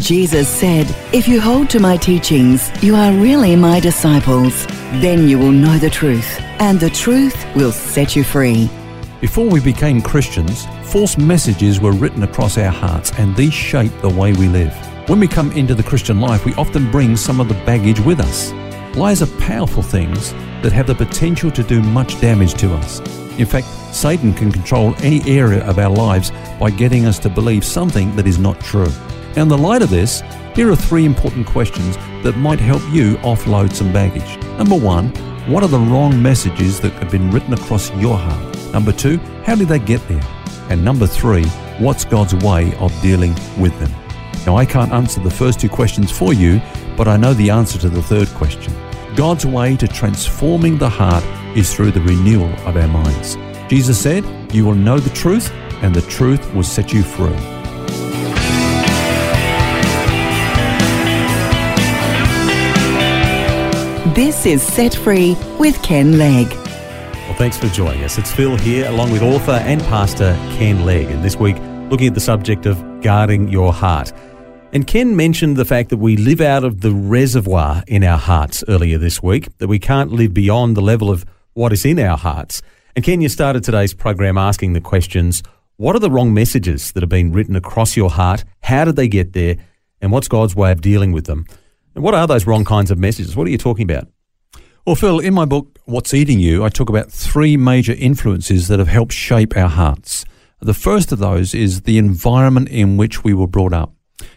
Jesus said, If you hold to my teachings, you are really my disciples. Then you will know the truth, and the truth will set you free. Before we became Christians, false messages were written across our hearts, and these shape the way we live. When we come into the Christian life, we often bring some of the baggage with us. Lies are powerful things that have the potential to do much damage to us. In fact, Satan can control any area of our lives by getting us to believe something that is not true. In the light of this, here are three important questions that might help you offload some baggage. Number one, what are the wrong messages that have been written across your heart? Number two, how did they get there? And number three, what's God's way of dealing with them? Now, I can't answer the first two questions for you, but I know the answer to the third question. God's way to transforming the heart is through the renewal of our minds. Jesus said, You will know the truth, and the truth will set you free. This is Set Free with Ken Legg. Well, thanks for joining us. It's Phil here, along with author and pastor Ken Legg, and this week looking at the subject of guarding your heart. And Ken mentioned the fact that we live out of the reservoir in our hearts earlier this week, that we can't live beyond the level of what is in our hearts. And Ken, you started today's program asking the questions what are the wrong messages that have been written across your heart? How did they get there? And what's God's way of dealing with them? And what are those wrong kinds of messages? What are you talking about? Well, Phil, in my book, What's Eating You, I talk about three major influences that have helped shape our hearts. The first of those is the environment in which we were brought up.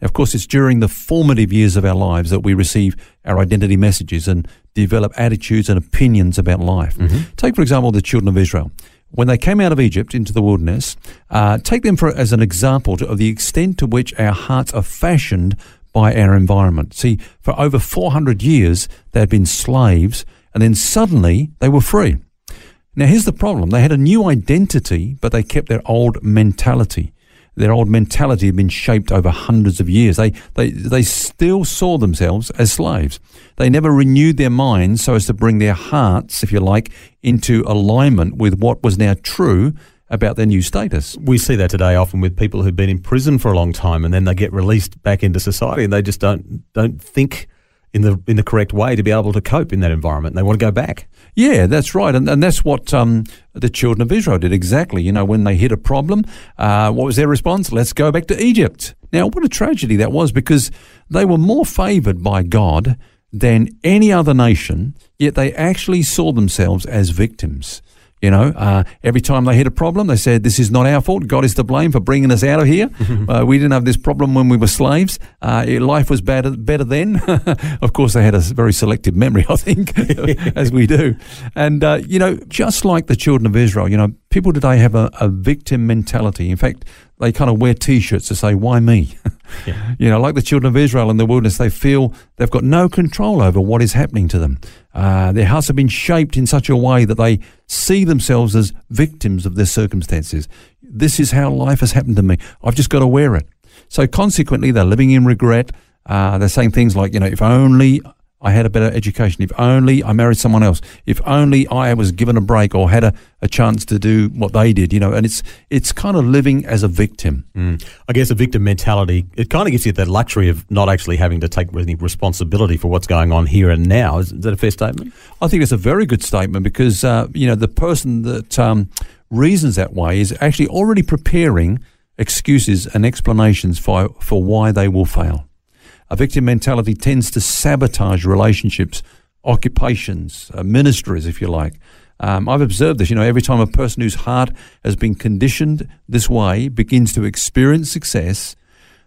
Of course, it's during the formative years of our lives that we receive our identity messages and develop attitudes and opinions about life. Mm-hmm. Take, for example, the children of Israel. When they came out of Egypt into the wilderness, uh, take them for, as an example to, of the extent to which our hearts are fashioned by our environment. See, for over 400 years, they had been slaves, and then suddenly they were free. Now, here's the problem they had a new identity, but they kept their old mentality. Their old mentality had been shaped over hundreds of years. They, they, they still saw themselves as slaves. They never renewed their minds so as to bring their hearts, if you like, into alignment with what was now true about their new status. We see that today often with people who've been in prison for a long time and then they get released back into society and they just don't don't think in the in the correct way to be able to cope in that environment. They want to go back. Yeah, that's right, and, and that's what um, the children of Israel did exactly. You know, when they hit a problem, uh, what was their response? Let's go back to Egypt. Now, what a tragedy that was because they were more favoured by God than any other nation, yet they actually saw themselves as victims. You know, uh, every time they hit a problem, they said, This is not our fault. God is to blame for bringing us out of here. uh, we didn't have this problem when we were slaves. Uh, life was better, better then. of course, they had a very selective memory, I think, as we do. And, uh, you know, just like the children of Israel, you know, people today have a, a victim mentality. In fact, they kind of wear T-shirts to say, "Why me?" yeah. You know, like the children of Israel in the wilderness, they feel they've got no control over what is happening to them. Uh, their hearts have been shaped in such a way that they see themselves as victims of their circumstances. This is how life has happened to me. I've just got to wear it. So consequently, they're living in regret. Uh, they're saying things like, you know, if only I had a better education. If only I married someone else. If only I was given a break or had a, a chance to do what they did, you know, and it's it's kind of living as a victim. Mm. I guess a victim mentality, it kind of gives you that luxury of not actually having to take any responsibility for what's going on here and now. Is, that a fair statement? I think it's a very good statement because, uh, you know, the person that um, reasons that way is actually already preparing excuses and explanations for, for why they will fail. A victim mentality tends to sabotage relationships, occupations, uh, ministries, if you like. Um, I've observed this. You know, every time a person whose heart has been conditioned this way begins to experience success,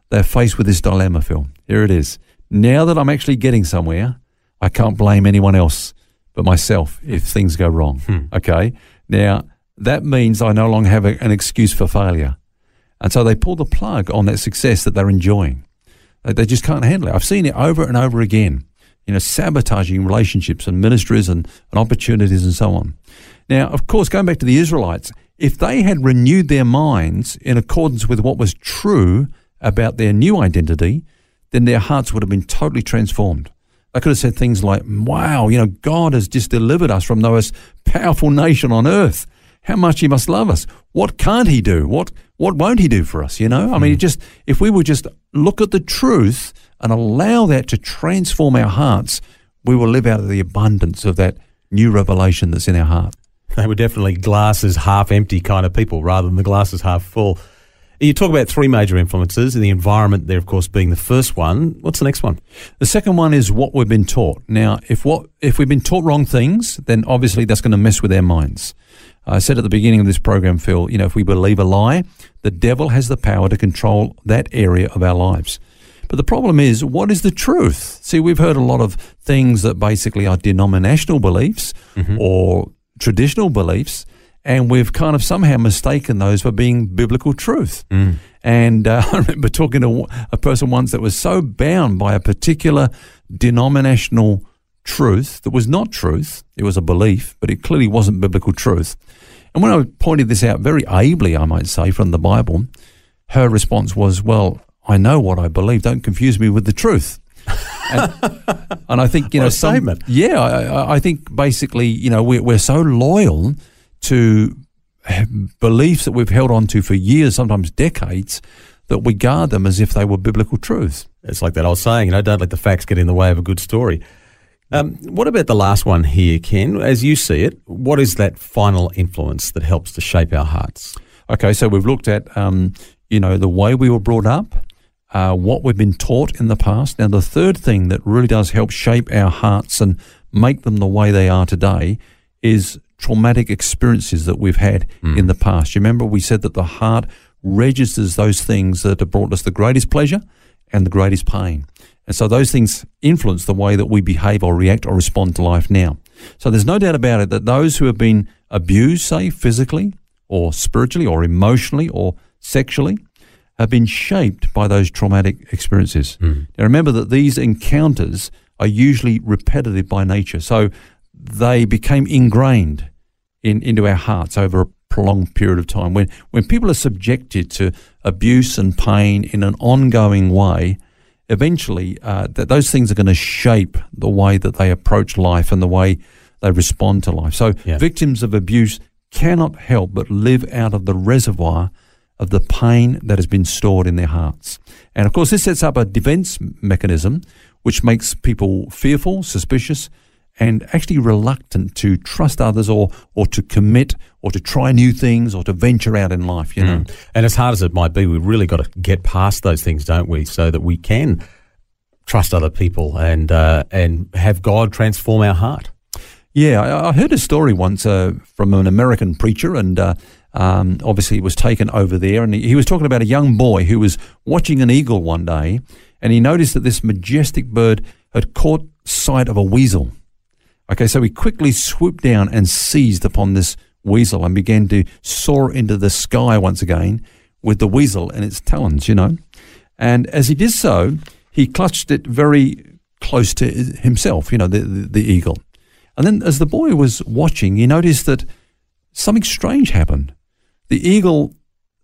they're faced with this dilemma, Phil. Here it is. Now that I'm actually getting somewhere, I can't blame anyone else but myself if things go wrong. Hmm. Okay. Now, that means I no longer have a, an excuse for failure. And so they pull the plug on that success that they're enjoying. Uh, they just can't handle it. I've seen it over and over again. you know, sabotaging relationships and ministries and, and opportunities and so on. Now, of course, going back to the Israelites, if they had renewed their minds in accordance with what was true about their new identity, then their hearts would have been totally transformed. They could have said things like, Wow, you know, God has just delivered us from the most powerful nation on earth. How much He must love us. What can't He do? What what won't He do for us? You know, I mean, hmm. just if we would just look at the truth and allow that to transform our hearts, we will live out of the abundance of that new revelation that's in our heart. They were definitely glasses half empty kind of people rather than the glasses half full. You talk about three major influences, and the environment there, of course, being the first one. What's the next one? The second one is what we've been taught. Now, if what if we've been taught wrong things, then obviously that's going to mess with our minds. I said at the beginning of this program, Phil, you know, if we believe a lie, the devil has the power to control that area of our lives. But the problem is, what is the truth? See, we've heard a lot of things that basically are denominational beliefs mm-hmm. or traditional beliefs and we've kind of somehow mistaken those for being biblical truth. Mm. And uh, I remember talking to a person once that was so bound by a particular denominational truth that was not truth, it was a belief, but it clearly wasn't biblical truth. And when I pointed this out very ably, I might say, from the Bible, her response was, Well, I know what I believe. Don't confuse me with the truth. and, and, I think you know, some, statement. Yeah, I, I, think basically, you know, we're, we're so loyal to beliefs that we've held on to for years, sometimes decades, that we guard them as if they were biblical truths. It's like that old saying, you know, don't let the facts get in the way of a good story. Um, what about the last one here, Ken? As you see it, what is that final influence that helps to shape our hearts? Okay, so we've looked at, um, you know, the way we were brought up, uh, what we've been taught in the past. Now, the third thing that really does help shape our hearts and make them the way they are today is traumatic experiences that we've had mm. in the past. You remember we said that the heart registers those things that have brought us the greatest pleasure and the greatest pain. And so those things influence the way that we behave or react or respond to life now. So there's no doubt about it that those who have been abused, say physically or spiritually or emotionally or sexually, have been shaped by those traumatic experiences. Mm. Now remember that these encounters are usually repetitive by nature. So they became ingrained in, into our hearts over a prolonged period of time. When, when people are subjected to abuse and pain in an ongoing way, eventually uh, that those things are going to shape the way that they approach life and the way they respond to life. So yeah. victims of abuse cannot help but live out of the reservoir of the pain that has been stored in their hearts. And of course, this sets up a defense mechanism which makes people fearful, suspicious, and actually reluctant to trust others or or to commit or to try new things or to venture out in life you know? Mm. and as hard as it might be we've really got to get past those things don't we? So that we can trust other people and uh, and have God transform our heart. Yeah I, I heard a story once uh, from an American preacher and uh, um, obviously was taken over there and he, he was talking about a young boy who was watching an eagle one day and he noticed that this majestic bird had caught sight of a weasel Okay, so he quickly swooped down and seized upon this weasel and began to soar into the sky once again with the weasel in its talons, you know. And as he did so, he clutched it very close to himself, you know, the, the, the eagle. And then as the boy was watching, he noticed that something strange happened. The eagle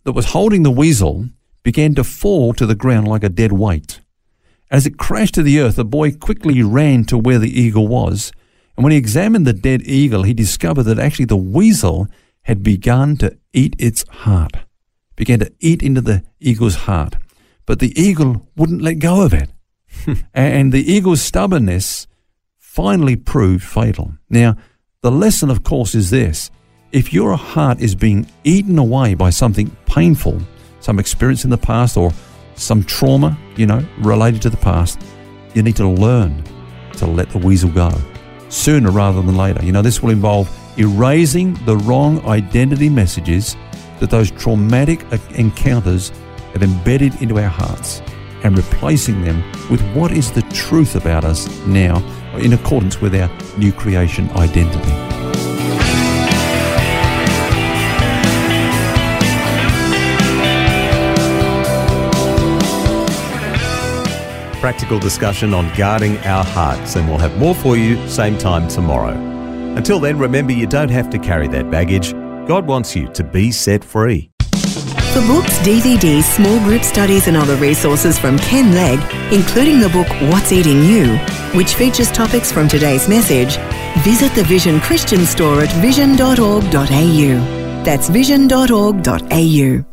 that was holding the weasel began to fall to the ground like a dead weight. As it crashed to the earth, the boy quickly ran to where the eagle was and when he examined the dead eagle, he discovered that actually the weasel had begun to eat its heart, began to eat into the eagle's heart. But the eagle wouldn't let go of it. and the eagle's stubbornness finally proved fatal. Now, the lesson, of course, is this if your heart is being eaten away by something painful, some experience in the past, or some trauma, you know, related to the past, you need to learn to let the weasel go sooner rather than later. You know, this will involve erasing the wrong identity messages that those traumatic encounters have embedded into our hearts and replacing them with what is the truth about us now in accordance with our new creation identity. Practical discussion on guarding our hearts, and we'll have more for you same time tomorrow. Until then, remember you don't have to carry that baggage. God wants you to be set free. For books, DVDs, small group studies, and other resources from Ken Legg, including the book What's Eating You, which features topics from today's message, visit the Vision Christian store at vision.org.au. That's vision.org.au.